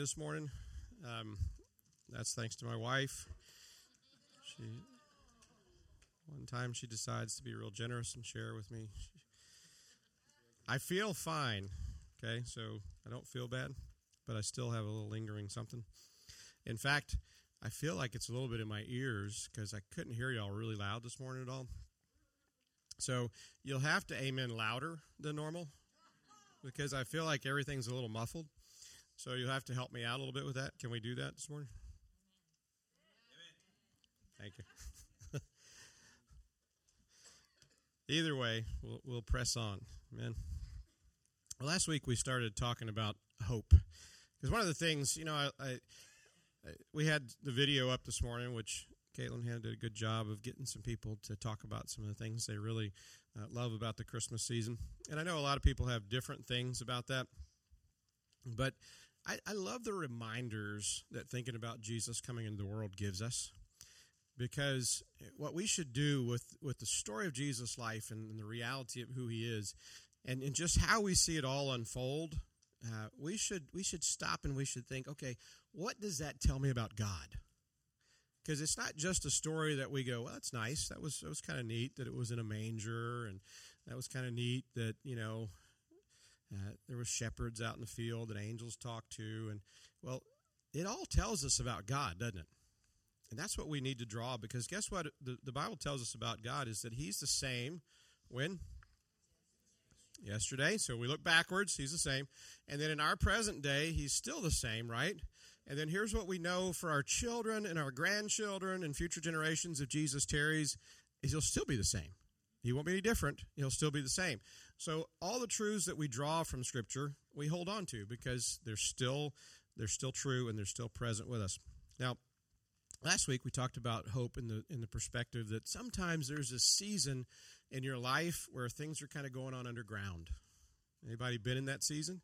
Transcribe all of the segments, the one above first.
this morning. Um, that's thanks to my wife. She one time she decides to be real generous and share with me. I feel fine, okay, so I don't feel bad, but I still have a little lingering something. In fact, I feel like it's a little bit in my ears because I couldn't hear y'all really loud this morning at all. So you'll have to amen louder than normal because I feel like everything's a little muffled. So you'll have to help me out a little bit with that. Can we do that this morning? Amen. Thank you. Either way, we'll, we'll press on. Amen. Last week we started talking about hope. Because one of the things, you know, I, I, I, we had the video up this morning, which Caitlin had did a good job of getting some people to talk about some of the things they really uh, love about the Christmas season. And I know a lot of people have different things about that. But I, I love the reminders that thinking about Jesus coming into the world gives us because what we should do with, with the story of Jesus' life and, and the reality of who he is and, and just how we see it all unfold, uh, we should we should stop and we should think, okay, what does that tell me about God? Because it's not just a story that we go, well, that's nice. That was that was kind of neat that it was in a manger, and that was kind of neat that you know uh, there were shepherds out in the field that angels talked to, and well, it all tells us about God, doesn't it? And that's what we need to draw because guess what? The, the Bible tells us about God is that He's the same when? Yesterday. So we look backwards, He's the same. And then in our present day, He's still the same, right? And then here's what we know for our children and our grandchildren and future generations if Jesus tarries, is He'll still be the same. He won't be any different. He'll still be the same. So all the truths that we draw from Scripture, we hold on to because they're still they're still true and they're still present with us. Now, last week we talked about hope in the in the perspective that sometimes there's a season in your life where things are kind of going on underground. Anybody been in that season?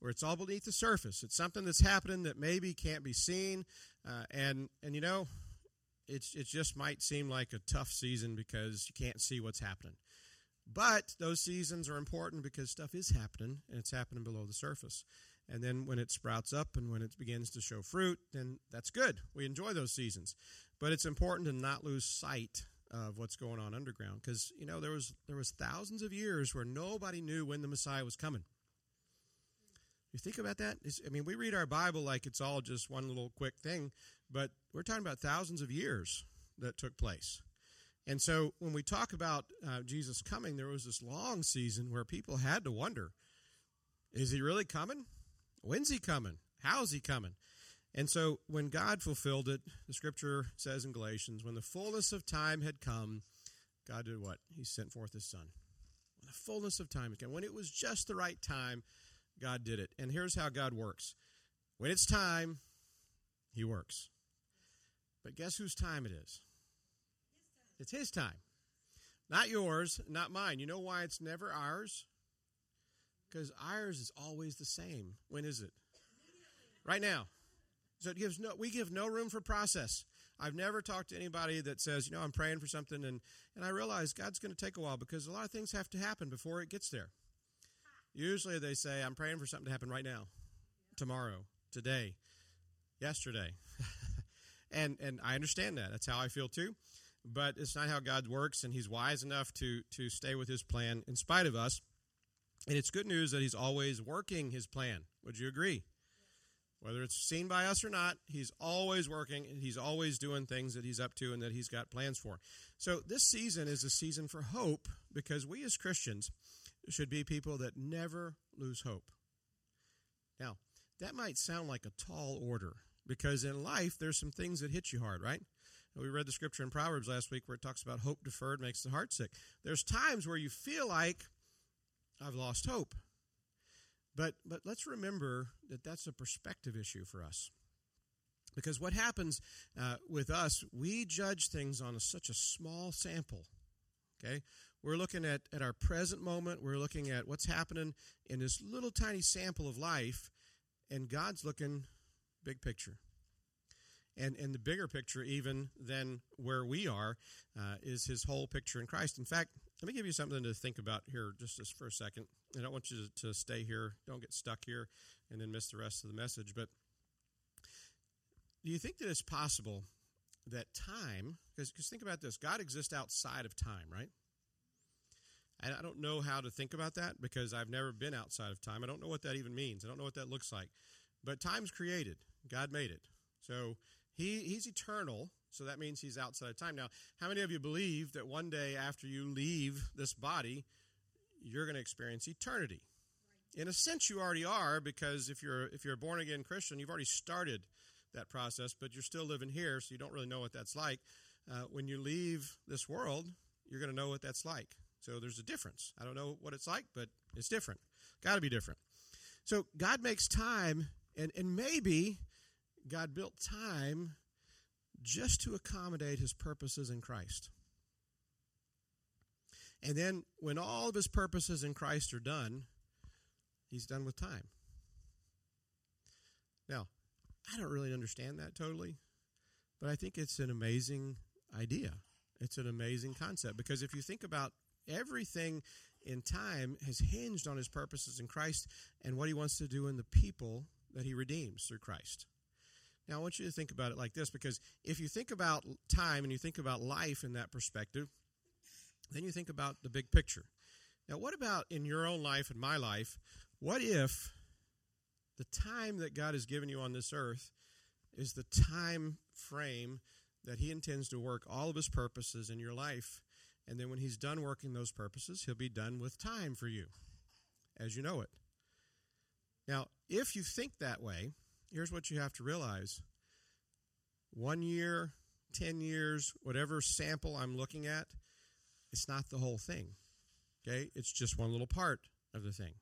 Where it's all beneath the surface. It's something that's happening that maybe can't be seen, uh, and and you know, it's it just might seem like a tough season because you can't see what's happening. But those seasons are important because stuff is happening and it's happening below the surface. And then when it sprouts up and when it begins to show fruit, then that's good. We enjoy those seasons. But it's important to not lose sight of what's going on underground because you know there was there was thousands of years where nobody knew when the Messiah was coming. You think about that? It's, I mean, we read our Bible like it's all just one little quick thing, but we're talking about thousands of years that took place. And so when we talk about uh, Jesus coming, there was this long season where people had to wonder is he really coming? When's he coming? How's he coming? And so when God fulfilled it, the scripture says in Galatians, when the fullness of time had come, God did what? He sent forth his son. When the fullness of time had come, when it was just the right time, God did it. And here's how God works when it's time, he works. But guess whose time it is? It's his time. Not yours, not mine. You know why it's never ours? Because ours is always the same. When is it? Right now. So it gives no we give no room for process. I've never talked to anybody that says, you know, I'm praying for something and, and I realize God's going to take a while because a lot of things have to happen before it gets there. Usually they say, I'm praying for something to happen right now, tomorrow, today, yesterday. and and I understand that. That's how I feel too. But it's not how God works, and He's wise enough to to stay with His plan in spite of us. And it's good news that He's always working His plan. Would you agree? Whether it's seen by us or not, He's always working, and He's always doing things that He's up to and that He's got plans for. So this season is a season for hope because we as Christians should be people that never lose hope. Now, that might sound like a tall order because in life there's some things that hit you hard, right? We read the scripture in Proverbs last week where it talks about hope deferred makes the heart sick. There's times where you feel like I've lost hope. But but let's remember that that's a perspective issue for us. Because what happens uh, with us, we judge things on a, such a small sample. Okay? We're looking at, at our present moment. We're looking at what's happening in this little tiny sample of life. And God's looking big picture and and the bigger picture even than where we are uh, is his whole picture in christ in fact let me give you something to think about here just for a second And i don't want you to, to stay here don't get stuck here and then miss the rest of the message but do you think that it's possible that time, because think about this God exists outside of time, right? And I don't know how to think about that because I've never been outside of time. I don't know what that even means. I don't know what that looks like. But time's created. God made it. So he, he's eternal. So that means he's outside of time. Now, how many of you believe that one day after you leave this body, you're going to experience eternity? In a sense, you already are because if you're if you're a born again Christian, you've already started that process, but you're still living here, so you don't really know what that's like. Uh, when you leave this world, you're going to know what that's like. So there's a difference. I don't know what it's like, but it's different. Got to be different. So God makes time, and, and maybe God built time just to accommodate his purposes in Christ. And then when all of his purposes in Christ are done, he's done with time. Now, I don't really understand that totally, but I think it's an amazing idea. It's an amazing concept because if you think about everything in time has hinged on his purposes in Christ and what he wants to do in the people that he redeems through Christ. Now, I want you to think about it like this because if you think about time and you think about life in that perspective, then you think about the big picture. Now, what about in your own life and my life? What if the time that God has given you on this earth is the time frame that He intends to work all of His purposes in your life? And then when He's done working those purposes, He'll be done with time for you as you know it. Now, if you think that way, here's what you have to realize one year, 10 years, whatever sample I'm looking at, it's not the whole thing. Okay? It's just one little part of the thing.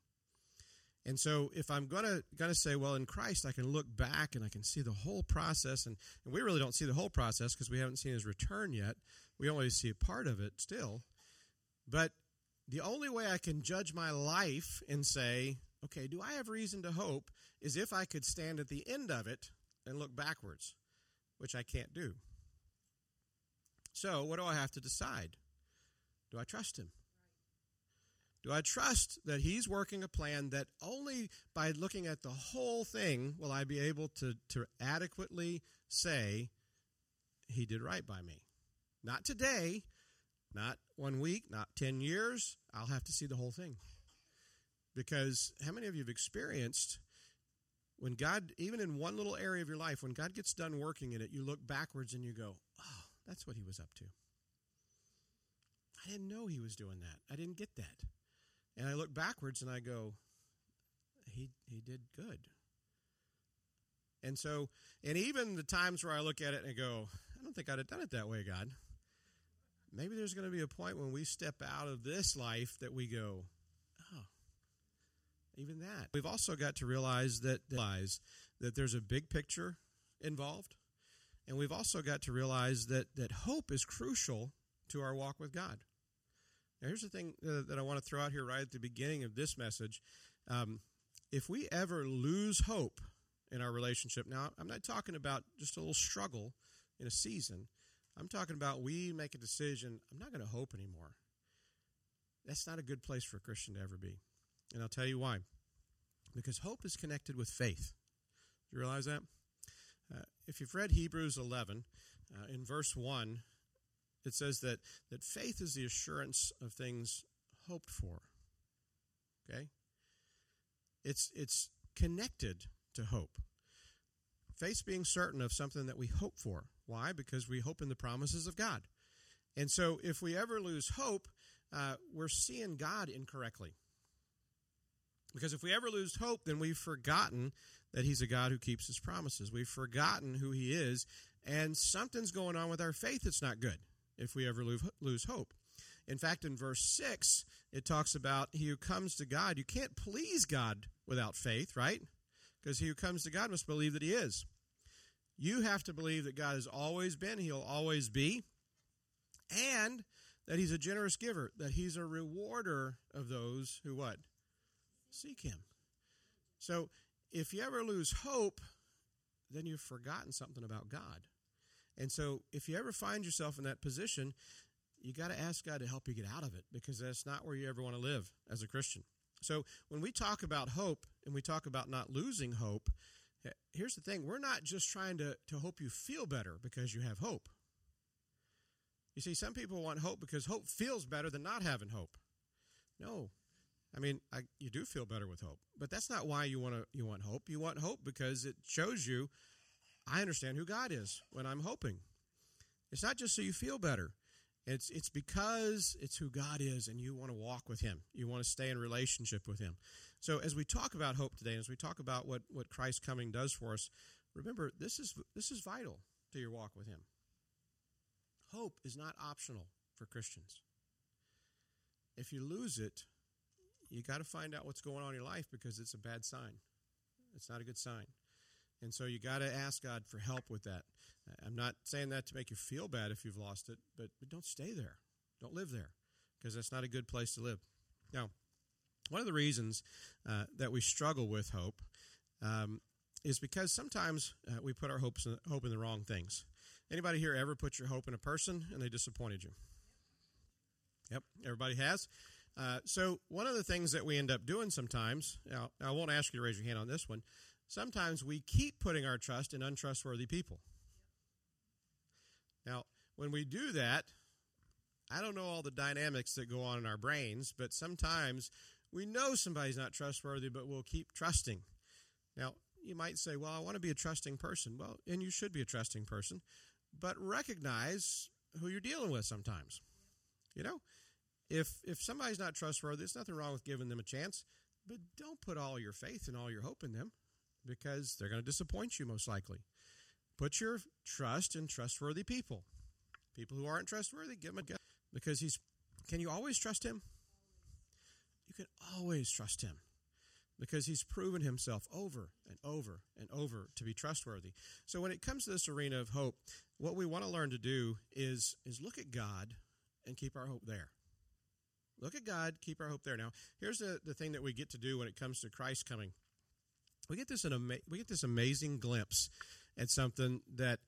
And so if I'm gonna gonna say, well, in Christ I can look back and I can see the whole process, and, and we really don't see the whole process because we haven't seen his return yet. We only see a part of it still. But the only way I can judge my life and say, okay, do I have reason to hope, is if I could stand at the end of it and look backwards, which I can't do. So, what do I have to decide? Do I trust him? Do I trust that he's working a plan that only by looking at the whole thing will I be able to, to adequately say he did right by me? Not today, not one week, not 10 years. I'll have to see the whole thing. Because how many of you have experienced when God, even in one little area of your life, when God gets done working in it, you look backwards and you go, oh, that's what he was up to. I didn't know he was doing that. I didn't get that. And I look backwards and I go, he, he did good. And so, and even the times where I look at it and I go, I don't think I'd have done it that way, God. Maybe there's going to be a point when we step out of this life that we go, even that. We've also got to realize that realize that there's a big picture involved, and we've also got to realize that that hope is crucial to our walk with God. Now, here's the thing that I want to throw out here right at the beginning of this message. Um, if we ever lose hope in our relationship, now I'm not talking about just a little struggle in a season. I'm talking about we make a decision, I'm not going to hope anymore. That's not a good place for a Christian to ever be. And I'll tell you why. Because hope is connected with faith. Do you realize that? Uh, if you've read Hebrews 11, uh, in verse 1, it says that, that faith is the assurance of things hoped for. Okay? It's, it's connected to hope. Faith being certain of something that we hope for. Why? Because we hope in the promises of God. And so if we ever lose hope, uh, we're seeing God incorrectly. Because if we ever lose hope, then we've forgotten that He's a God who keeps His promises. We've forgotten who He is, and something's going on with our faith that's not good if we ever lose hope. In fact, in verse 6, it talks about he who comes to God. You can't please God without faith, right? Because he who comes to God must believe that he is. You have to believe that God has always been, he'll always be, and that he's a generous giver, that he's a rewarder of those who what? Seek Him. So if you ever lose hope, then you've forgotten something about God. And so if you ever find yourself in that position, you got to ask God to help you get out of it because that's not where you ever want to live as a Christian. So when we talk about hope and we talk about not losing hope, here's the thing we're not just trying to, to hope you feel better because you have hope. You see, some people want hope because hope feels better than not having hope. No. I mean, I, you do feel better with hope, but that's not why you want to. You want hope. You want hope because it shows you, I understand who God is when I'm hoping. It's not just so you feel better. It's it's because it's who God is, and you want to walk with Him. You want to stay in relationship with Him. So as we talk about hope today, and as we talk about what what Christ's coming does for us, remember this is this is vital to your walk with Him. Hope is not optional for Christians. If you lose it, you got to find out what's going on in your life because it's a bad sign. It's not a good sign. And so you got to ask God for help with that. I'm not saying that to make you feel bad if you've lost it, but, but don't stay there. Don't live there because that's not a good place to live. Now, one of the reasons uh, that we struggle with hope um, is because sometimes uh, we put our hopes in, hope in the wrong things. Anybody here ever put your hope in a person and they disappointed you? Yep, everybody has. Uh, so one of the things that we end up doing sometimes, now, I won't ask you to raise your hand on this one. Sometimes we keep putting our trust in untrustworthy people. Now, when we do that, I don't know all the dynamics that go on in our brains, but sometimes we know somebody's not trustworthy, but we'll keep trusting. Now, you might say, well, I want to be a trusting person. Well, and you should be a trusting person, but recognize who you're dealing with sometimes. You know, if if somebody's not trustworthy, there's nothing wrong with giving them a chance, but don't put all your faith and all your hope in them because they're going to disappoint you most likely. Put your trust in trustworthy people. People who aren't trustworthy, give them a go because he's can you always trust him? You can always trust him because he's proven himself over and over and over to be trustworthy. So when it comes to this arena of hope, what we want to learn to do is is look at God and keep our hope there. Look at God, keep our hope there. Now, here's the, the thing that we get to do when it comes to Christ coming. We get this an ama- we get this amazing glimpse at something that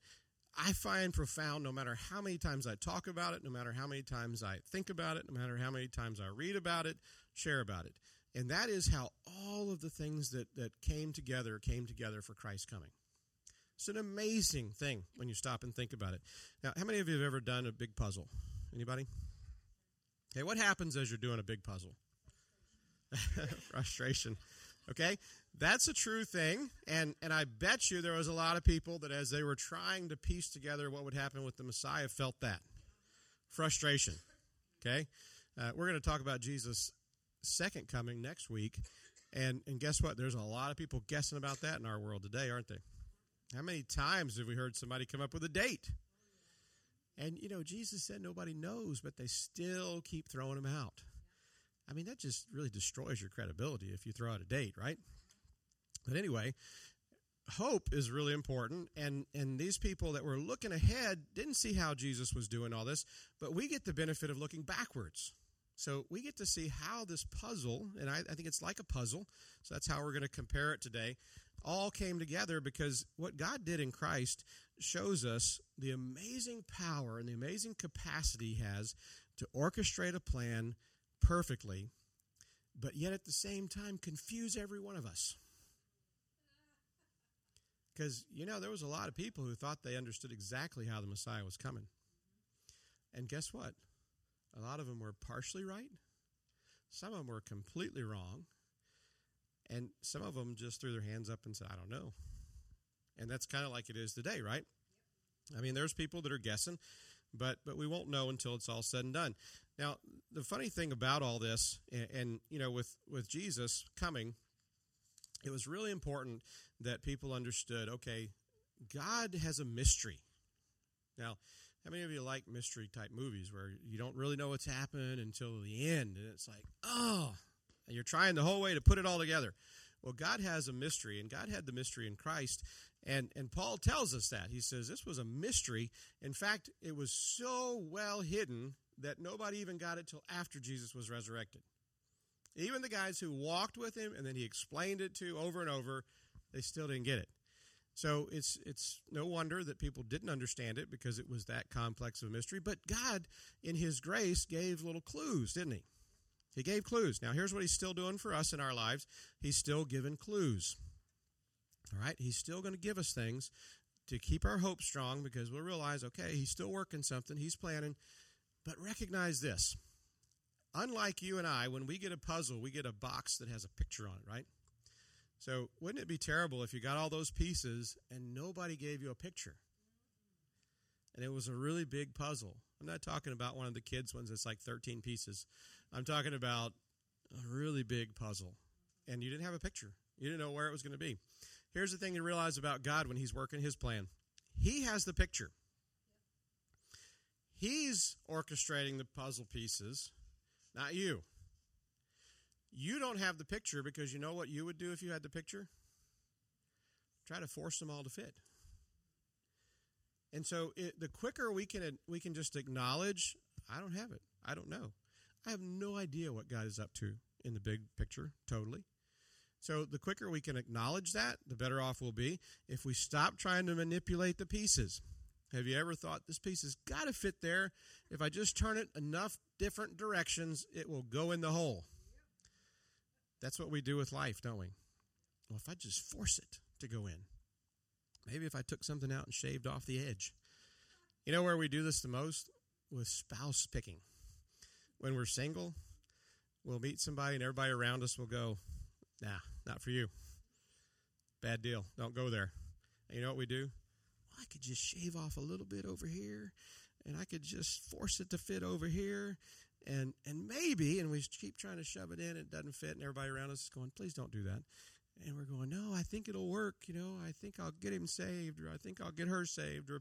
I find profound no matter how many times I talk about it, no matter how many times I think about it, no matter how many times I read about it, share about it. And that is how all of the things that, that came together came together for Christ coming. It's an amazing thing when you stop and think about it. Now, how many of you have ever done a big puzzle? Anybody? Okay, what happens as you're doing a big puzzle? Frustration. Okay, that's a true thing, and and I bet you there was a lot of people that as they were trying to piece together what would happen with the Messiah felt that frustration. Okay, uh, we're going to talk about Jesus' second coming next week, and and guess what? There's a lot of people guessing about that in our world today, aren't they? How many times have we heard somebody come up with a date? And you know, Jesus said nobody knows, but they still keep throwing him out. I mean, that just really destroys your credibility if you throw out a date, right? But anyway, hope is really important and and these people that were looking ahead didn't see how jesus was doing all this but we get the benefit of looking backwards so we get to see how this puzzle and i, I think it's like a puzzle so that's how we're going to compare it today all came together because what god did in christ shows us the amazing power and the amazing capacity he has to orchestrate a plan perfectly but yet at the same time confuse every one of us because, you know, there was a lot of people who thought they understood exactly how the Messiah was coming. And guess what? A lot of them were partially right. Some of them were completely wrong. And some of them just threw their hands up and said, I don't know. And that's kind of like it is today, right? I mean, there's people that are guessing, but but we won't know until it's all said and done. Now, the funny thing about all this, and, and you know, with with Jesus coming, it was really important that people understood okay, God has a mystery. Now, how many of you like mystery type movies where you don't really know what's happened until the end and it's like, oh, and you're trying the whole way to put it all together? Well, God has a mystery, and God had the mystery in Christ. And, and Paul tells us that. He says this was a mystery. In fact, it was so well hidden that nobody even got it till after Jesus was resurrected. Even the guys who walked with him and then he explained it to over and over, they still didn't get it. So it's it's no wonder that people didn't understand it because it was that complex of a mystery. But God, in His grace, gave little clues, didn't He? He gave clues. Now here's what He's still doing for us in our lives. He's still giving clues. All right? He's still going to give us things to keep our hope strong because we'll realize, okay, he's still working something, he's planning. But recognize this. Unlike you and I, when we get a puzzle, we get a box that has a picture on it, right? So wouldn't it be terrible if you got all those pieces and nobody gave you a picture? And it was a really big puzzle. I'm not talking about one of the kids' ones that's like 13 pieces. I'm talking about a really big puzzle. And you didn't have a picture. You didn't know where it was going to be. Here's the thing to realize about God when He's working His plan He has the picture. He's orchestrating the puzzle pieces, not you. You don't have the picture because you know what you would do if you had the picture? Try to force them all to fit. And so it, the quicker we can we can just acknowledge, I don't have it. I don't know. I have no idea what God is up to in the big picture, totally. So the quicker we can acknowledge that, the better off we'll be. If we stop trying to manipulate the pieces, have you ever thought this piece has got to fit there? If I just turn it enough different directions, it will go in the hole. That's what we do with life, don't we? Well, if I just force it to go in, maybe if I took something out and shaved off the edge. You know where we do this the most? With spouse picking. When we're single, we'll meet somebody and everybody around us will go, nah, not for you. Bad deal. Don't go there. And you know what we do? Well, I could just shave off a little bit over here and I could just force it to fit over here and and maybe and we keep trying to shove it in it doesn't fit and everybody around us is going please don't do that and we're going no i think it'll work you know i think i'll get him saved or i think i'll get her saved or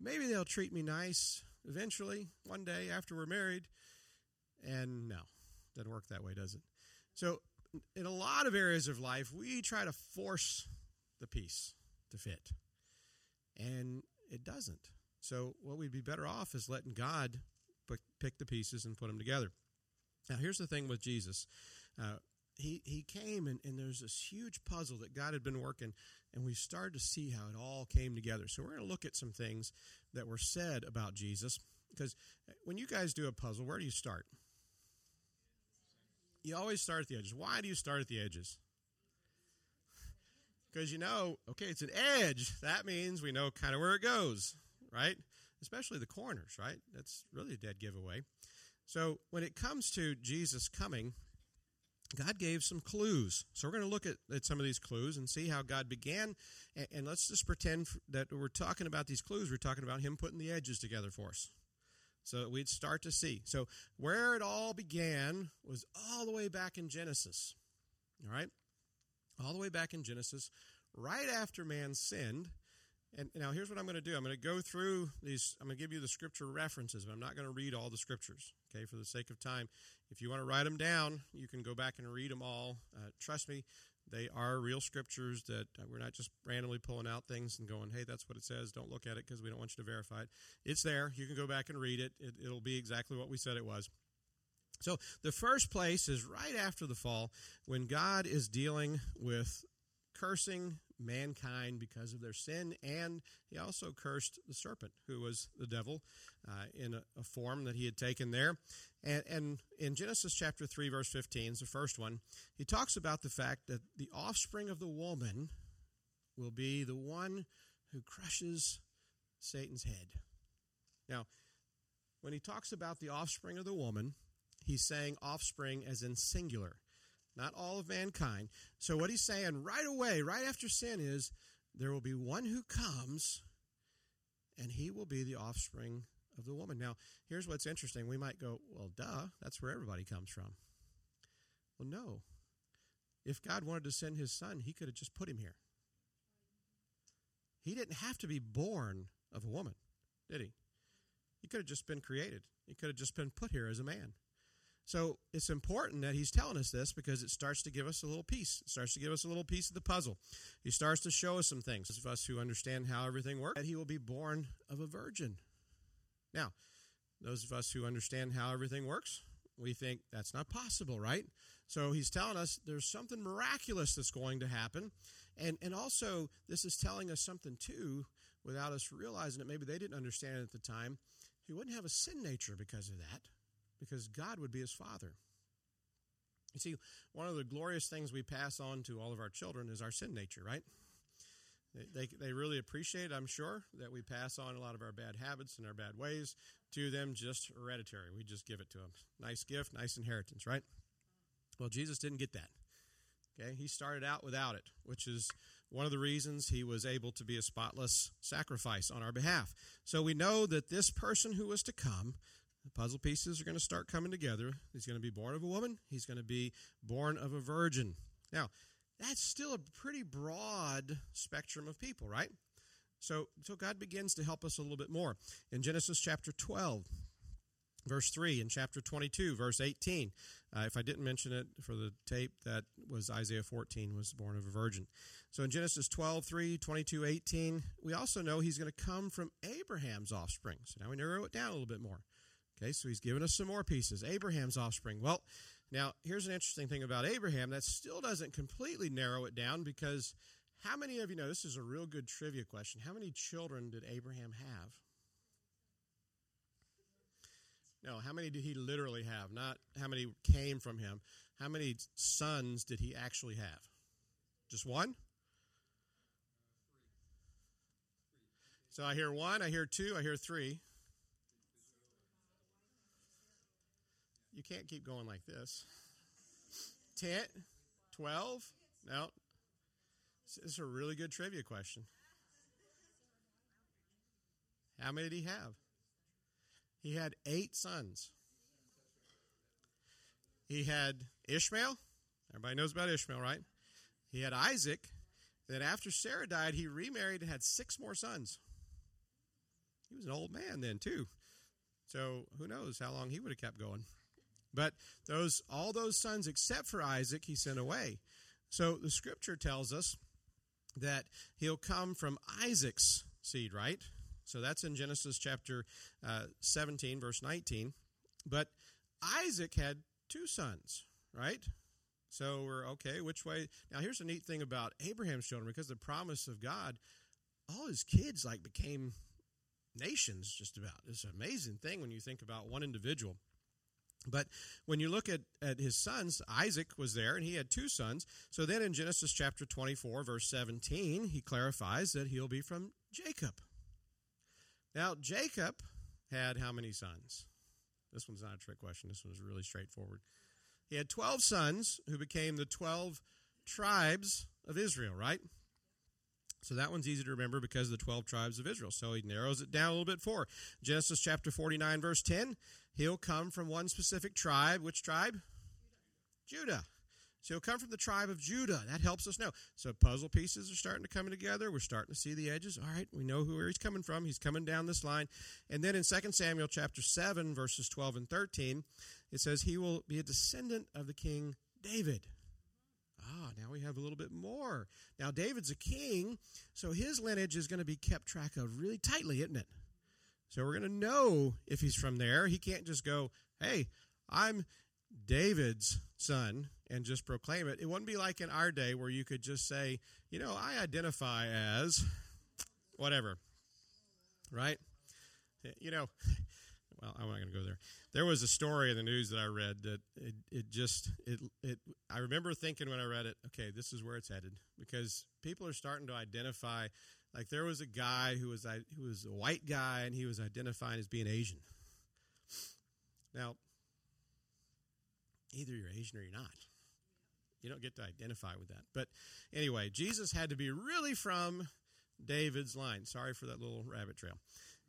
maybe they'll treat me nice eventually one day after we're married and no doesn't work that way does it so in a lot of areas of life we try to force the piece to fit and it doesn't so what we'd be better off is letting god pick the pieces and put them together. Now, here's the thing with Jesus. Uh, he, he came and, and there's this huge puzzle that God had been working, and we started to see how it all came together. So, we're going to look at some things that were said about Jesus. Because when you guys do a puzzle, where do you start? You always start at the edges. Why do you start at the edges? Because you know, okay, it's an edge. That means we know kind of where it goes, right? especially the corners, right? That's really a dead giveaway. So when it comes to Jesus coming, God gave some clues. So we're going to look at, at some of these clues and see how God began. And, and let's just pretend that we're talking about these clues. We're talking about Him putting the edges together for us. So we'd start to see. So where it all began was all the way back in Genesis. All right? All the way back in Genesis, right after man sinned and now here's what I'm going to do. I'm going to go through these. I'm going to give you the scripture references, but I'm not going to read all the scriptures. Okay, for the sake of time. If you want to write them down, you can go back and read them all. Uh, trust me, they are real scriptures that uh, we're not just randomly pulling out things and going, "Hey, that's what it says." Don't look at it because we don't want you to verify it. It's there. You can go back and read it. it it'll be exactly what we said it was. So the first place is right after the fall when God is dealing with cursing mankind because of their sin, and he also cursed the serpent, who was the devil, uh, in a, a, form that he had taken there. And, and in Genesis chapter 3, verse 15, is the first one, he talks about the fact that the offspring of the woman will be the one who crushes Satan's head. Now, when he talks about the offspring of the woman, he's saying offspring as in singular not all of mankind. So, what he's saying right away, right after sin, is there will be one who comes, and he will be the offspring of the woman. Now, here's what's interesting. We might go, well, duh, that's where everybody comes from. Well, no. If God wanted to send his son, he could have just put him here. He didn't have to be born of a woman, did he? He could have just been created. He could have just been put here as a man. So it's important that he's telling us this because it starts to give us a little piece. It starts to give us a little piece of the puzzle. He starts to show us some things. Those of us who understand how everything works, that he will be born of a virgin. Now, those of us who understand how everything works, we think that's not possible, right? So he's telling us there's something miraculous that's going to happen. And, and also, this is telling us something too, without us realizing it. Maybe they didn't understand it at the time. He wouldn't have a sin nature because of that because God would be his father. You see, one of the glorious things we pass on to all of our children is our sin nature, right? They, they, they really appreciate I'm sure, that we pass on a lot of our bad habits and our bad ways to them just hereditary. We just give it to them. Nice gift, nice inheritance, right? Well, Jesus didn't get that. Okay, he started out without it, which is one of the reasons he was able to be a spotless sacrifice on our behalf. So we know that this person who was to come, the puzzle pieces are going to start coming together. He's going to be born of a woman, he's going to be born of a virgin. Now, that's still a pretty broad spectrum of people, right? So, so God begins to help us a little bit more. In Genesis chapter 12, verse 3, in chapter 22, verse 18, uh, if I didn't mention it for the tape, that was Isaiah 14, was born of a virgin. So in Genesis 12, 3, 22, 18, we also know he's going to come from Abraham's offspring. So now we narrow it down a little bit more. Okay, so he's given us some more pieces. Abraham's offspring. Well, now here's an interesting thing about Abraham. That still doesn't completely narrow it down because how many of you know this is a real good trivia question? How many children did Abraham have? No, how many did he literally have? Not how many came from him. How many sons did he actually have? Just one? So I hear one, I hear two, I hear three. You can't keep going like this. 10, 12? No. This is a really good trivia question. How many did he have? He had eight sons. He had Ishmael. Everybody knows about Ishmael, right? He had Isaac. Then after Sarah died, he remarried and had six more sons. He was an old man then, too. So who knows how long he would have kept going. But those all those sons except for Isaac he sent away. So the scripture tells us that he'll come from Isaac's seed, right? So that's in Genesis chapter uh, 17, verse 19. But Isaac had two sons, right? So we're okay, which way? Now, here's a neat thing about Abraham's children because the promise of God, all his kids like became nations just about. It's an amazing thing when you think about one individual. But when you look at, at his sons, Isaac was there and he had two sons. So then in Genesis chapter 24, verse 17, he clarifies that he'll be from Jacob. Now, Jacob had how many sons? This one's not a trick question. This one's really straightforward. He had 12 sons who became the 12 tribes of Israel, right? So that one's easy to remember because of the 12 tribes of Israel. So he narrows it down a little bit for Genesis chapter 49, verse 10. He'll come from one specific tribe. Which tribe? Judah. Judah. So he'll come from the tribe of Judah. That helps us know. So puzzle pieces are starting to come together. We're starting to see the edges. All right, we know where he's coming from. He's coming down this line. And then in 2 Samuel chapter 7, verses 12 and 13, it says he will be a descendant of the king David. Ah, now we have a little bit more. Now David's a king, so his lineage is going to be kept track of really tightly, isn't it? So we're going to know if he's from there. He can't just go, "Hey, I'm David's son and just proclaim it. It wouldn't be like in our day where you could just say, you know, I identify as whatever, right? You know, well, I'm not going to go there. There was a story in the news that I read that it, it just it it. I remember thinking when I read it, okay, this is where it's headed because people are starting to identify. Like there was a guy who was who was a white guy and he was identifying as being Asian. Now, either you're Asian or you're not. You don't get to identify with that. But anyway, Jesus had to be really from David's line. Sorry for that little rabbit trail.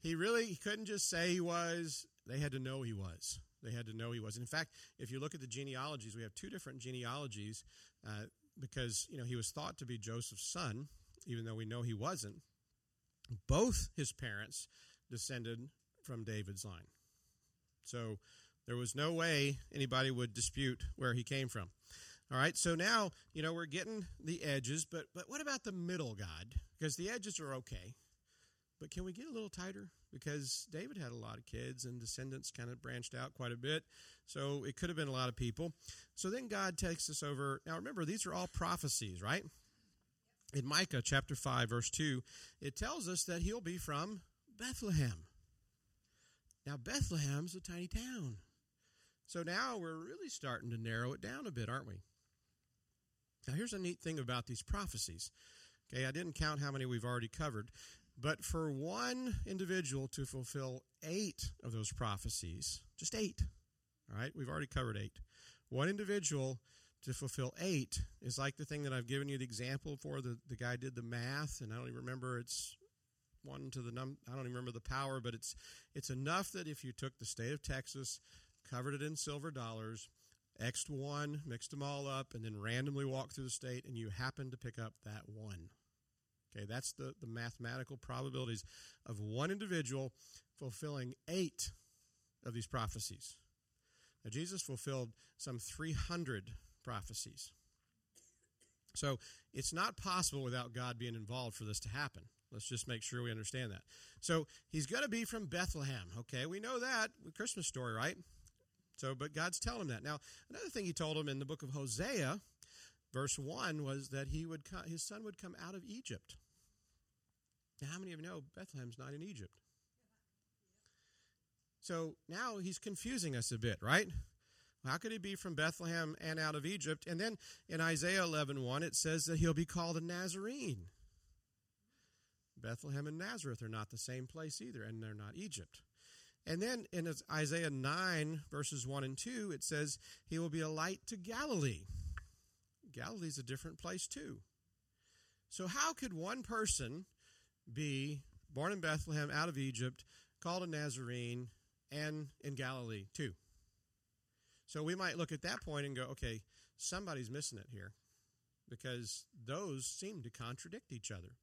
He really he couldn't just say he was. They had to know he was. They had to know he was. And in fact, if you look at the genealogies, we have two different genealogies uh, because you know he was thought to be Joseph's son, even though we know he wasn't. Both his parents descended from David's line. So there was no way anybody would dispute where he came from. All right, so now, you know, we're getting the edges, but but what about the middle, God? Because the edges are okay. But can we get a little tighter? Because David had a lot of kids and descendants kind of branched out quite a bit. So it could have been a lot of people. So then God takes us over. Now remember, these are all prophecies, right? In Micah chapter 5, verse 2, it tells us that he'll be from Bethlehem. Now, Bethlehem's a tiny town. So now we're really starting to narrow it down a bit, aren't we? Now, here's a neat thing about these prophecies. Okay, I didn't count how many we've already covered. But for one individual to fulfill eight of those prophecies, just eight, all right, we've already covered eight. One individual to fulfill eight is like the thing that I've given you the example for. The, the guy did the math, and I don't even remember it's one to the num. I don't even remember the power, but it's it's enough that if you took the state of Texas, covered it in silver dollars, xed one, mixed them all up, and then randomly walked through the state, and you happen to pick up that one. Okay, that's the, the mathematical probabilities of one individual fulfilling eight of these prophecies. Now, Jesus fulfilled some 300 prophecies. So it's not possible without God being involved for this to happen. Let's just make sure we understand that. So he's going to be from Bethlehem. Okay, we know that. Christmas story, right? So, but God's telling him that. Now, another thing he told him in the book of Hosea, verse 1, was that he would come, his son would come out of Egypt. Now, how many of you know Bethlehem's not in Egypt? So now he's confusing us a bit, right? How could he be from Bethlehem and out of Egypt? And then in Isaiah 11 1, it says that he'll be called a Nazarene. Bethlehem and Nazareth are not the same place either, and they're not Egypt. And then in Isaiah 9, verses 1 and 2, it says, He will be a light to Galilee. Galilee's a different place, too. So, how could one person be born in Bethlehem, out of Egypt, called a Nazarene, and in Galilee, too? So, we might look at that point and go, okay, somebody's missing it here because those seem to contradict each other.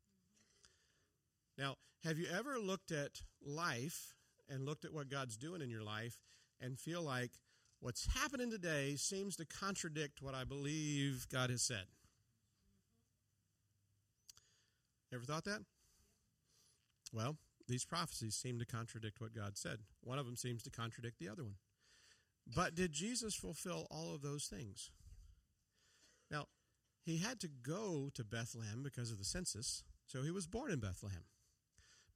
Now, have you ever looked at life and looked at what God's doing in your life and feel like what's happening today seems to contradict what I believe God has said. Ever thought that? Well, these prophecies seem to contradict what God said. One of them seems to contradict the other one. But did Jesus fulfill all of those things? Now, he had to go to Bethlehem because of the census, so he was born in Bethlehem.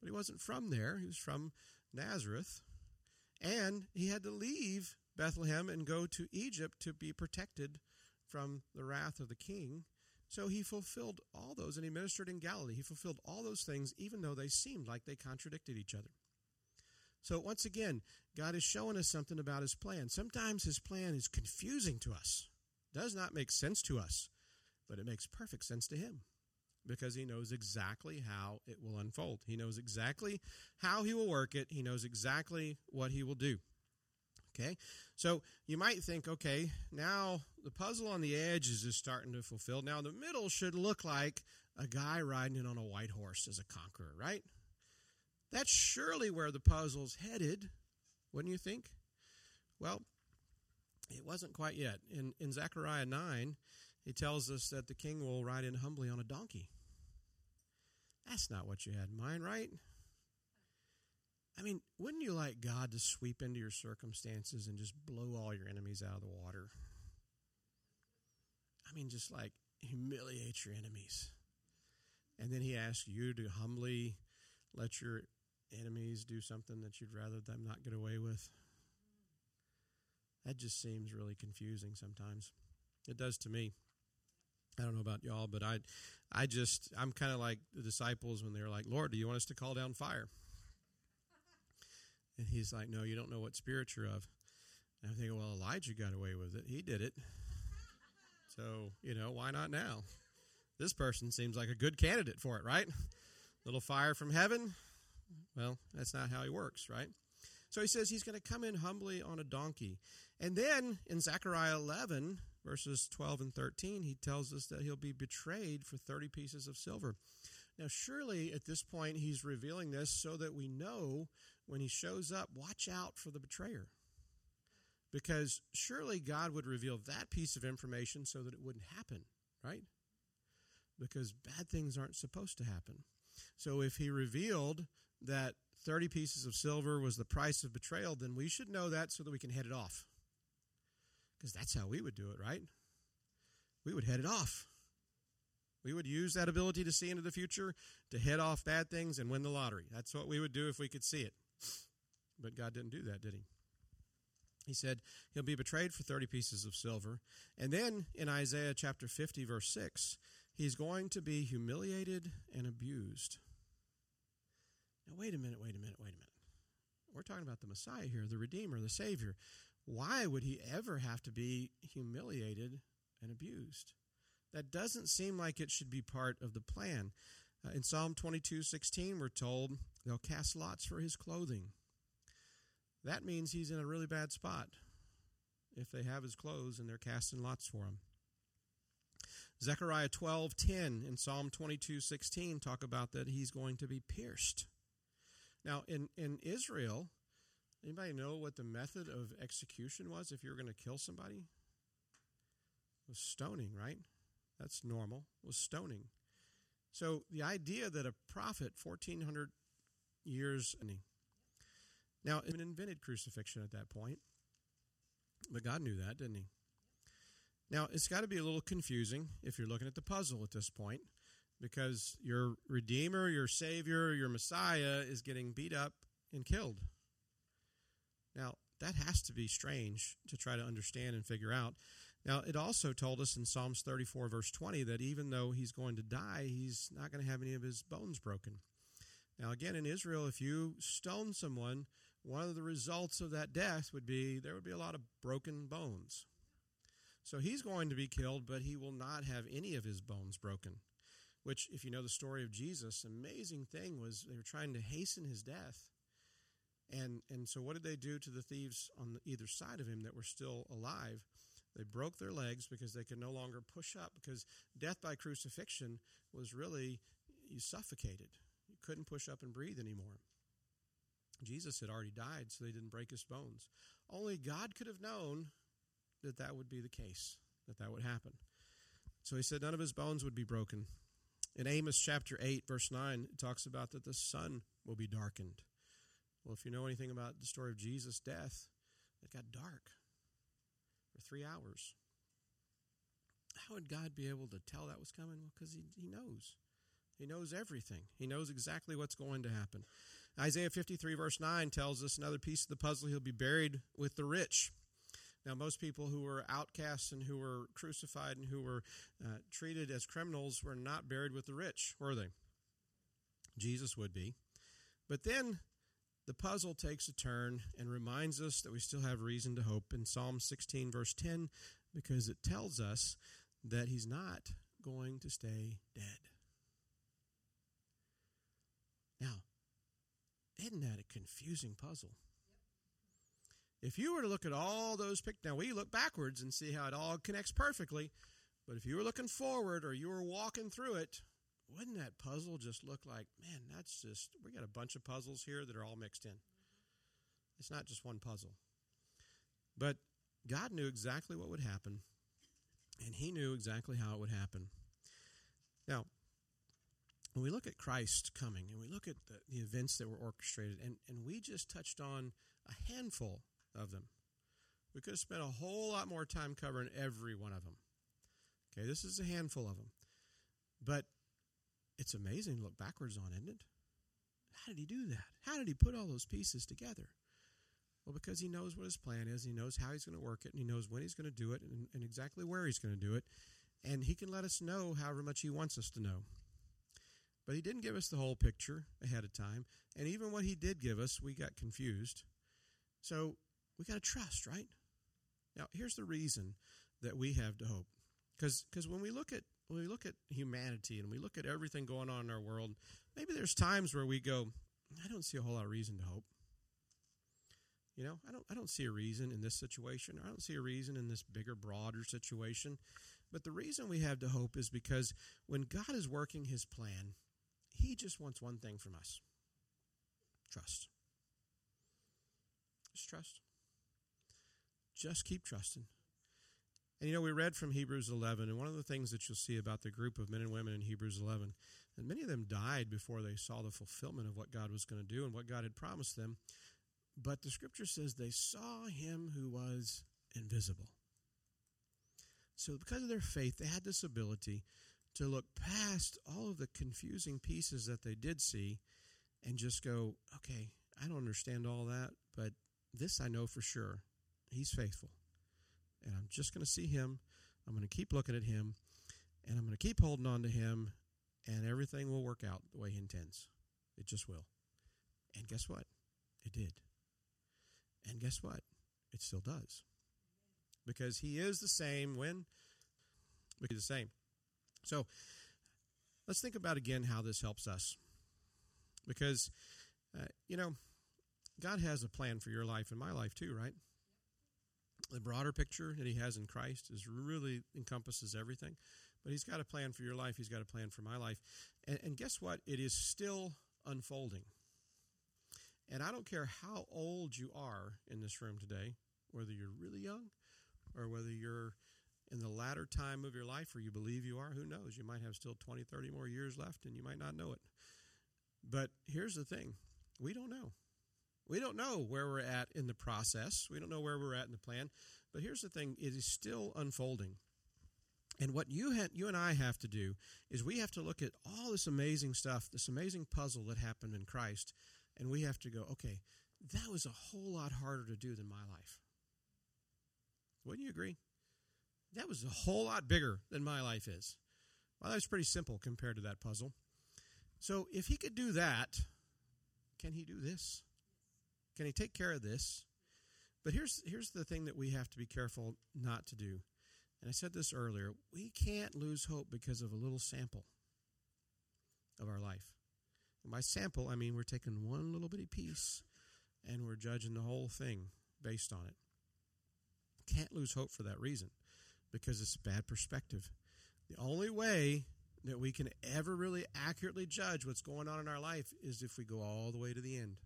But he wasn't from there, he was from Nazareth, and he had to leave Bethlehem and go to Egypt to be protected from the wrath of the king. So he fulfilled all those, and he ministered in Galilee. He fulfilled all those things, even though they seemed like they contradicted each other. So once again, God is showing us something about his plan. Sometimes his plan is confusing to us, does not make sense to us, but it makes perfect sense to him because he knows exactly how it will unfold. He knows exactly how he will work it, he knows exactly what he will do. Okay, so you might think, okay, now the puzzle on the edges is starting to fulfill. Now the middle should look like a guy riding in on a white horse as a conqueror, right? That's surely where the puzzle's headed, wouldn't you think? Well, it wasn't quite yet. In, in Zechariah 9, he tells us that the king will ride in humbly on a donkey. That's not what you had in mind, right? I mean, wouldn't you like God to sweep into your circumstances and just blow all your enemies out of the water? I mean, just like humiliate your enemies. And then he asks you to humbly let your enemies do something that you'd rather them not get away with. That just seems really confusing sometimes. It does to me. I don't know about y'all, but I, I just I'm kind of like the disciples when they're like, "Lord, do you want us to call down fire?" And he's like, "No, you don't know what spirit you're of." And I'm thinking, well, Elijah got away with it; he did it. So you know, why not now? This person seems like a good candidate for it, right? Little fire from heaven. Well, that's not how he works, right? So he says he's going to come in humbly on a donkey. And then in Zechariah 11, verses 12 and 13, he tells us that he'll be betrayed for 30 pieces of silver. Now, surely at this point, he's revealing this so that we know when he shows up, watch out for the betrayer. Because surely God would reveal that piece of information so that it wouldn't happen, right? Because bad things aren't supposed to happen. So if he revealed that 30 pieces of silver was the price of betrayal, then we should know that so that we can head it off. Because that's how we would do it, right? We would head it off. We would use that ability to see into the future to head off bad things and win the lottery. That's what we would do if we could see it. But God didn't do that, did he? He said he'll be betrayed for 30 pieces of silver. And then in Isaiah chapter 50, verse 6, He's going to be humiliated and abused. Now, wait a minute, wait a minute, wait a minute. We're talking about the Messiah here, the Redeemer, the Savior. Why would he ever have to be humiliated and abused? That doesn't seem like it should be part of the plan. Uh, in Psalm 22 16, we're told they'll cast lots for his clothing. That means he's in a really bad spot if they have his clothes and they're casting lots for him. Zechariah 12:10 and Psalm 22:16 talk about that he's going to be pierced. Now in in Israel, anybody know what the method of execution was if you were going to kill somebody? It was stoning, right? That's normal. It was stoning. So the idea that a prophet 1400 years now it invented crucifixion at that point. But God knew that, didn't he? Now, it's got to be a little confusing if you're looking at the puzzle at this point because your Redeemer, your Savior, your Messiah is getting beat up and killed. Now, that has to be strange to try to understand and figure out. Now, it also told us in Psalms 34, verse 20, that even though he's going to die, he's not going to have any of his bones broken. Now, again, in Israel, if you stone someone, one of the results of that death would be there would be a lot of broken bones. So he's going to be killed, but he will not have any of his bones broken. Which, if you know the story of Jesus, amazing thing was they were trying to hasten his death. And, and so, what did they do to the thieves on either side of him that were still alive? They broke their legs because they could no longer push up, because death by crucifixion was really, you suffocated. You couldn't push up and breathe anymore. Jesus had already died, so they didn't break his bones. Only God could have known that that would be the case, that that would happen. So he said none of his bones would be broken. In Amos chapter 8, verse 9, it talks about that the sun will be darkened. Well, if you know anything about the story of Jesus' death, it got dark for three hours. How would God be able to tell that was coming? Well, because he, he knows. He knows everything. He knows exactly what's going to happen. Isaiah 53, verse 9, tells us another piece of the puzzle he'll be buried with the rich. Now, most people who were outcasts and who were crucified and who were uh, treated as criminals were not buried with the rich, were they? Jesus would be. But then the puzzle takes a turn and reminds us that we still have reason to hope in Psalm 16, verse 10, because it tells us that he's not going to stay dead. Now, isn't that a confusing puzzle? If you were to look at all those pictures, now we look backwards and see how it all connects perfectly, but if you were looking forward or you were walking through it, wouldn't that puzzle just look like, man, that's just, we got a bunch of puzzles here that are all mixed in. It's not just one puzzle. But God knew exactly what would happen, and He knew exactly how it would happen. Now, when we look at Christ coming and we look at the, the events that were orchestrated, and, and we just touched on a handful of them, we could have spent a whole lot more time covering every one of them. Okay, this is a handful of them. But it's amazing to look backwards on, isn't it? How did he do that? How did he put all those pieces together? Well, because he knows what his plan is, he knows how he's going to work it, and he knows when he's going to do it, and, and exactly where he's going to do it. And he can let us know however much he wants us to know. But he didn't give us the whole picture ahead of time. And even what he did give us, we got confused. So we got to trust, right? Now, here's the reason that we have to hope. Because when we look at when we look at humanity and we look at everything going on in our world, maybe there's times where we go, I don't see a whole lot of reason to hope. You know, I don't I don't see a reason in this situation. I don't see a reason in this bigger, broader situation. But the reason we have to hope is because when God is working his plan, he just wants one thing from us trust. Just trust. Just keep trusting. And you know, we read from Hebrews 11, and one of the things that you'll see about the group of men and women in Hebrews 11, and many of them died before they saw the fulfillment of what God was going to do and what God had promised them. But the scripture says they saw him who was invisible. So, because of their faith, they had this ability to look past all of the confusing pieces that they did see and just go, okay, I don't understand all that, but this I know for sure. He's faithful. And I'm just going to see him. I'm going to keep looking at him. and I'm going to keep holding on to Him, and everything will work out the way He intends. It just will. And guess what? It did. And guess what? It still does. Because He is the same when? Because the same. So let's think about again how this helps us. Because, uh, you know, God has a plan for your life and my life too, right? The broader picture that He has in Christ is really encompasses everything. But He's got a plan for your life. He's got a plan for my life. And, and guess what? It is still unfolding. And I don't care how old you are in this room today, whether you're really young or whether you're in the latter time of your life or you believe you are, who knows? You might have still 20, 30 more years left and you might not know it. But here's the thing we don't know. We don't know where we're at in the process. We don't know where we're at in the plan. But here's the thing it is still unfolding. And what you, ha- you and I have to do is we have to look at all this amazing stuff, this amazing puzzle that happened in Christ, and we have to go, okay, that was a whole lot harder to do than my life. Wouldn't you agree? That was a whole lot bigger than my life is. My life's pretty simple compared to that puzzle. So if he could do that, can he do this? Can he take care of this? But here's here's the thing that we have to be careful not to do. And I said this earlier, we can't lose hope because of a little sample of our life. And by sample, I mean we're taking one little bitty piece and we're judging the whole thing based on it. Can't lose hope for that reason because it's bad perspective. The only way that we can ever really accurately judge what's going on in our life is if we go all the way to the end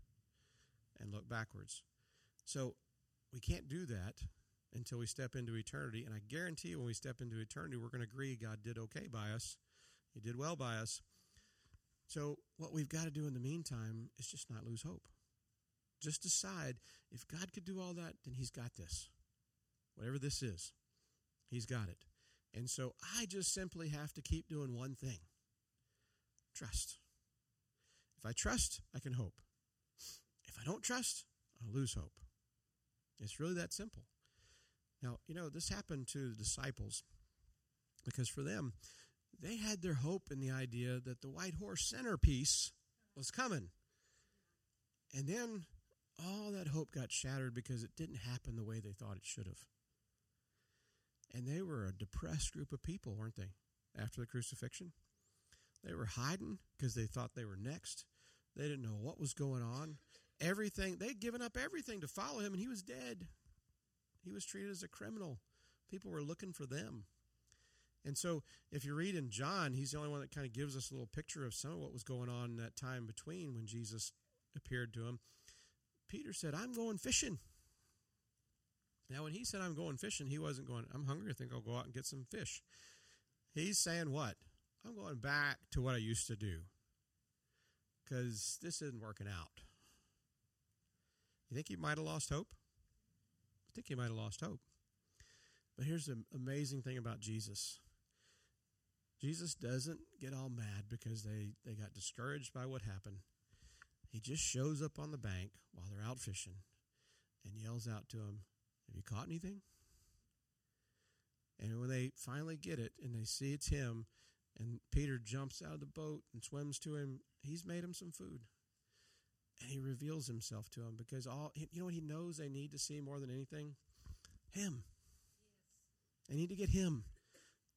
and look backwards. So we can't do that until we step into eternity. And I guarantee you, when we step into eternity, we're going to agree God did okay by us, He did well by us. So, what we've got to do in the meantime is just not lose hope. Just decide if God could do all that, then He's got this. Whatever this is, He's got it. And so I just simply have to keep doing one thing trust. If I trust, I can hope. If I don't trust, I'll lose hope. It's really that simple. Now, you know, this happened to the disciples because for them, they had their hope in the idea that the white horse centerpiece was coming. And then all that hope got shattered because it didn't happen the way they thought it should have. And they were a depressed group of people, weren't they, after the crucifixion? They were hiding because they thought they were next. They didn't know what was going on. Everything, they'd given up everything to follow him, and he was dead. He was treated as a criminal. People were looking for them. And so, if you read in John, he's the only one that kind of gives us a little picture of some of what was going on in that time between when Jesus appeared to him. Peter said, I'm going fishing. Now, when he said, I'm going fishing, he wasn't going, I'm hungry. I think I'll go out and get some fish. He's saying, What? I'm going back to what I used to do because this isn't working out. You think he might have lost hope? I think he might have lost hope. But here's the amazing thing about Jesus Jesus doesn't get all mad because they, they got discouraged by what happened. He just shows up on the bank while they're out fishing and yells out to them, Have you caught anything? And when they finally get it and they see it's him, and Peter jumps out of the boat and swims to him, he's made him some food. And he reveals himself to them because all you know what he knows they need to see more than anything? Him. They need to get him.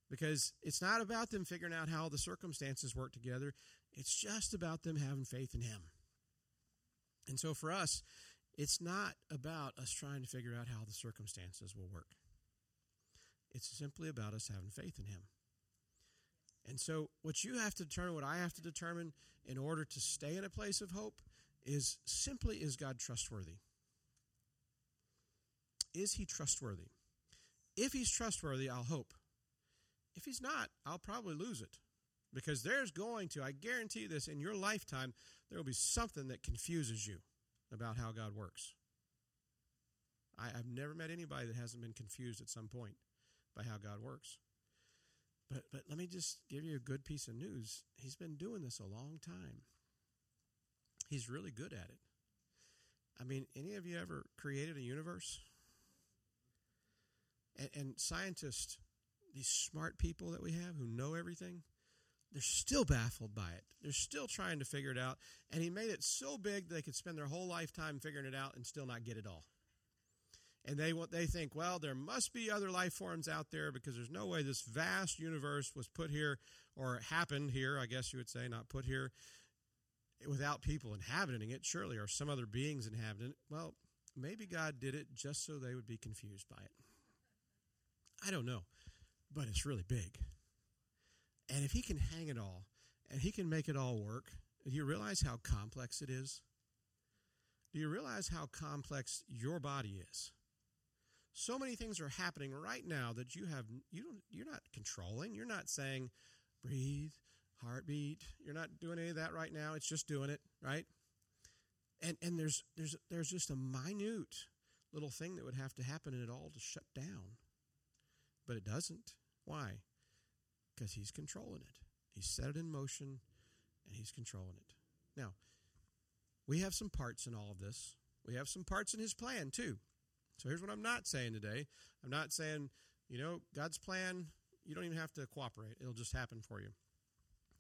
Because it's not about them figuring out how the circumstances work together. It's just about them having faith in him. And so for us, it's not about us trying to figure out how the circumstances will work. It's simply about us having faith in him. And so, what you have to determine, what I have to determine in order to stay in a place of hope, is simply is God trustworthy? Is he trustworthy? If he's trustworthy, I'll hope. If he's not, I'll probably lose it. Because there's going to, I guarantee this, in your lifetime, there will be something that confuses you about how God works. I, have never met anybody that hasn't been confused at some point by how God works. But, but let me just give you a good piece of news. He's been doing this a long time. He's really good at it. I mean, any of you ever created a universe? And, and scientists these smart people that we have who know everything, they're still baffled by it. They're still trying to figure it out. And he made it so big they could spend their whole lifetime figuring it out and still not get it all. And they they think, well, there must be other life forms out there because there's no way this vast universe was put here or happened here, I guess you would say, not put here, without people inhabiting it, surely, or some other beings inhabiting it. Well, maybe God did it just so they would be confused by it. I don't know, but it's really big. And if he can hang it all and he can make it all work, do you realize how complex it is? Do you realize how complex your body is? So many things are happening right now that you have you don't you're not controlling. You're not saying breathe, heartbeat. You're not doing any of that right now. It's just doing it, right? And and there's there's there's just a minute little thing that would have to happen in it all to shut down. But it doesn't. Why? because he's controlling it. He set it in motion and he's controlling it. Now, we have some parts in all of this. We have some parts in his plan too. So here's what I'm not saying today. I'm not saying, you know, God's plan, you don't even have to cooperate. It'll just happen for you.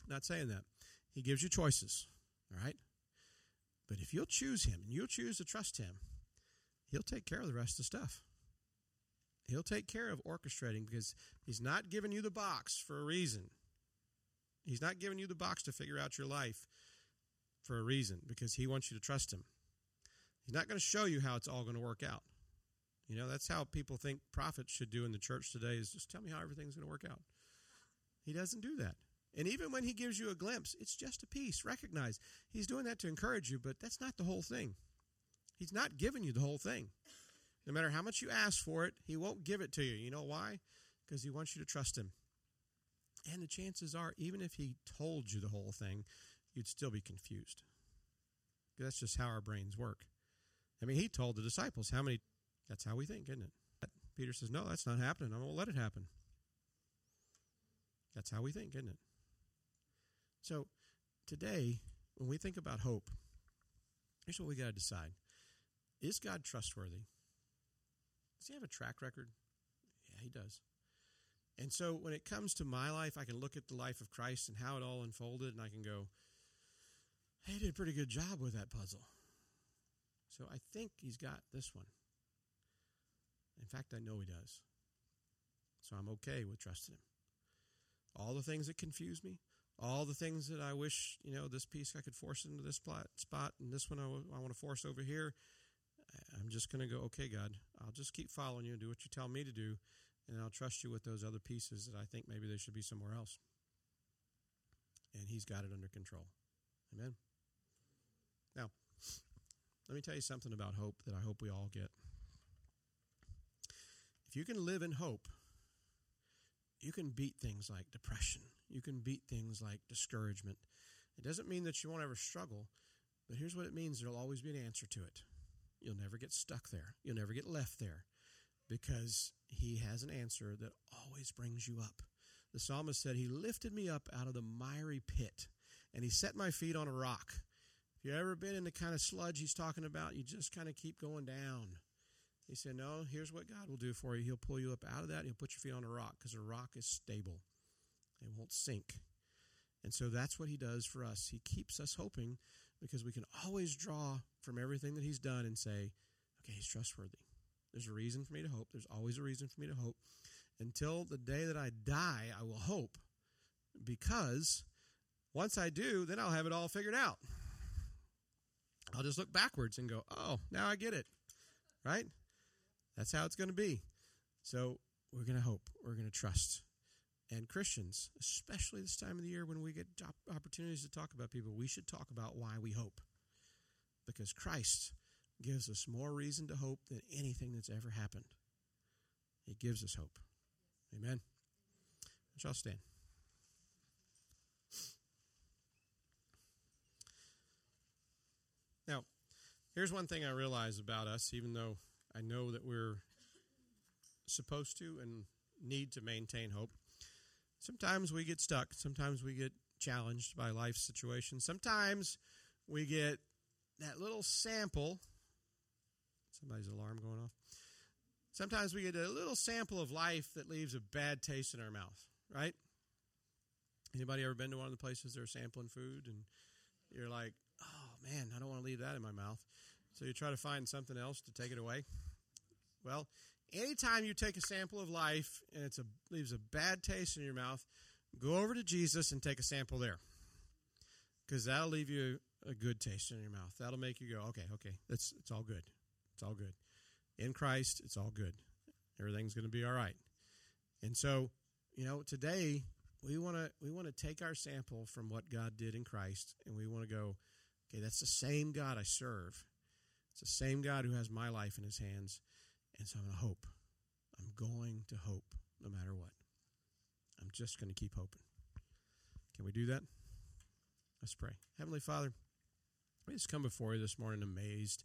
Not saying that. He gives you choices, all right? But if you'll choose him and you'll choose to trust him, he'll take care of the rest of the stuff. He'll take care of orchestrating because He's not giving you the box for a reason. He's not giving you the box to figure out your life for a reason because He wants you to trust Him. He's not going to show you how it's all going to work out. You know, that's how people think prophets should do in the church today is just tell me how everything's going to work out. He doesn't do that. And even when he gives you a glimpse, it's just a piece. Recognize he's doing that to encourage you, but that's not the whole thing. He's not giving you the whole thing. No matter how much you ask for it, He won't give it to you. You know why? Because He wants you to trust Him. And the chances are, even if He told you the whole thing, you'd still be confused. That's just how our brains work. I mean, He told the disciples how many, that's how we think, isn't it? Peter says, No, that's not happening. I won't let it happen. That's how we think, isn't it? So today, when we think about hope, here's what we got to decide Is God trustworthy? Does he have a track record? Yeah, he does. And so when it comes to my life, I can look at the life of Christ and how it all unfolded, and I can go, hey, he did a pretty good job with that puzzle. So I think he's got this one. In fact, I know he does. So I'm okay with trusting him. All the things that confuse me, all the things that I wish, you know, this piece I could force into this plot, spot, and this one I, want to force over here, I'm just going to go, okay, God, I'll just keep following you and do what you tell me to do, and I'll trust you with those other pieces that I think maybe they should be somewhere else. And He's got it under control. Amen. Now, let me tell you something about hope that I hope we all get. If you can live in hope, you can beat things like depression. You can beat things like discouragement. It doesn't mean that you won't ever struggle, but here's what it means there'll always be an answer to it. You'll never get stuck there. You'll never get left there because he has an answer that always brings you up. The psalmist said, He lifted me up out of the miry pit and he set my feet on a rock. If you've ever been in the kind of sludge he's talking about, you just kind of keep going down. He said, No, here's what God will do for you. He'll pull you up out of that he'll put your feet on a rock because a rock is stable, it won't sink. And so that's what he does for us. He keeps us hoping because we can always draw from everything that he's done and say, okay, he's trustworthy. There's a reason for me to hope. There's always a reason for me to hope. Until the day that I die, I will hope because once I do, then I'll have it all figured out. I'll just look backwards and go, oh, now I get it. Right? That's how it's going to be. So we're going to hope. We're going to trust. And Christians, especially this time of the year when we get opportunities to talk about people, we should talk about why we hope. Because Christ gives us more reason to hope than anything that's ever happened. He gives us hope. Amen. Shall stand. Now, here's one thing I realize about us, even though I know that we're supposed to and need to maintain hope sometimes we get stuck. Sometimes we get challenged by life situations. Sometimes we get that little sample. Somebody's alarm going off. sometimes we get a little sample of life that leaves a bad taste in our mouth, right? Anybody ever been to one of the places they're sampling food and you're like, oh man, I don't want to leave that in my mouth. So you try to find something else to take it away. Well, anytime you take a sample of life and it leaves a bad taste in your mouth, go over to Jesus and take a sample there. Because that'll leave you a good taste in your mouth. That'll make you go, okay, okay, it's, it's all good. It's all good. In Christ, it's all good. Everything's going to be all right. And so, you know, today we want to we want to take our sample from what God did in Christ and we want to go, okay, that's the same God I serve. It's the same God who has my life in his hands. And so I'm going to hope. I'm going to hope no matter what. I'm just going to keep hoping. Can we do that? Let's pray. Heavenly Father, we just come before you this morning amazed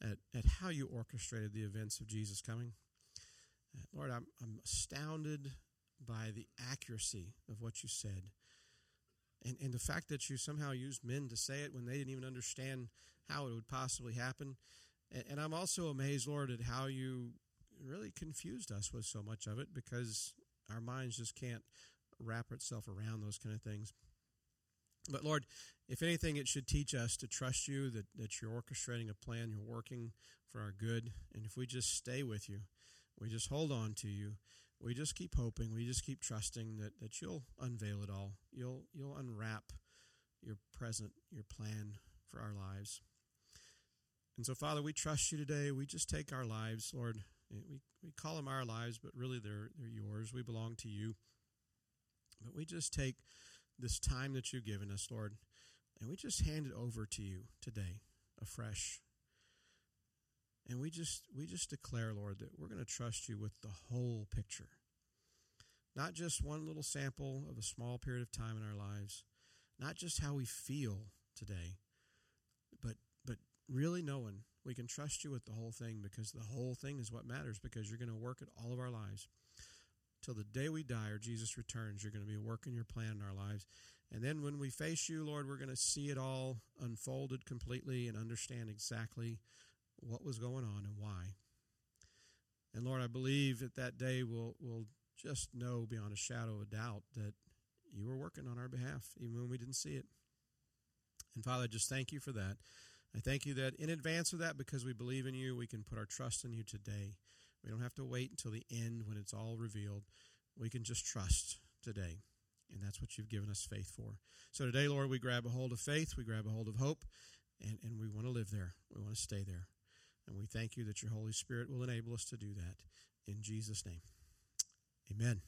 at, at how you orchestrated the events of Jesus coming. Uh, Lord, I'm, I'm astounded by the accuracy of what you said. And, and the fact that you somehow used men to say it when they didn't even understand how it would possibly happen. And, and I'm also amazed, Lord, at how you really confused us with so much of it because our minds just can't wrap itself around those kind of things. But Lord, if anything, it should teach us to trust you, that, that you're orchestrating a plan, you're working for our good. And if we just stay with you, we just hold on to you, we just keep hoping, we just keep trusting that, that you'll unveil it all. You'll you'll unwrap your present, your plan for our lives. And so, Father, we trust you today. We just take our lives, Lord. Eh, we, we call them our lives, but really they're, they're yours. We belong to you. But we just take this time that you've given us, Lord, and we just hand it over to you today afresh. And we just we just declare, Lord, that we're going to trust you with the whole picture. Not just one little sample of a small period of time in our lives, not just how we feel today, but really knowing we can trust you with the whole thing because the whole thing is what matters because you're going to work at all of our lives till the day we die or Jesus returns. You're going to be working your plan in our lives. And then when we face you, Lord, we're going to see it all unfolded completely and understand exactly what was going on and why. And Lord, I believe that that day we'll, we'll just know beyond a shadow of doubt that you were working on our behalf, even when we didn't see it. And Father, just thank you for that. I thank you that in advance of that, because we believe in you, we can put our trust in you today. We don't have to wait until the end when it's all revealed. We can just trust today. And that's what you've given us faith for. So today, Lord, we grab a hold of faith, we grab a hold of hope, and, and we want to live there. We want to stay there. And we thank you that your Holy Spirit will enable us to do that. In Jesus' name, amen.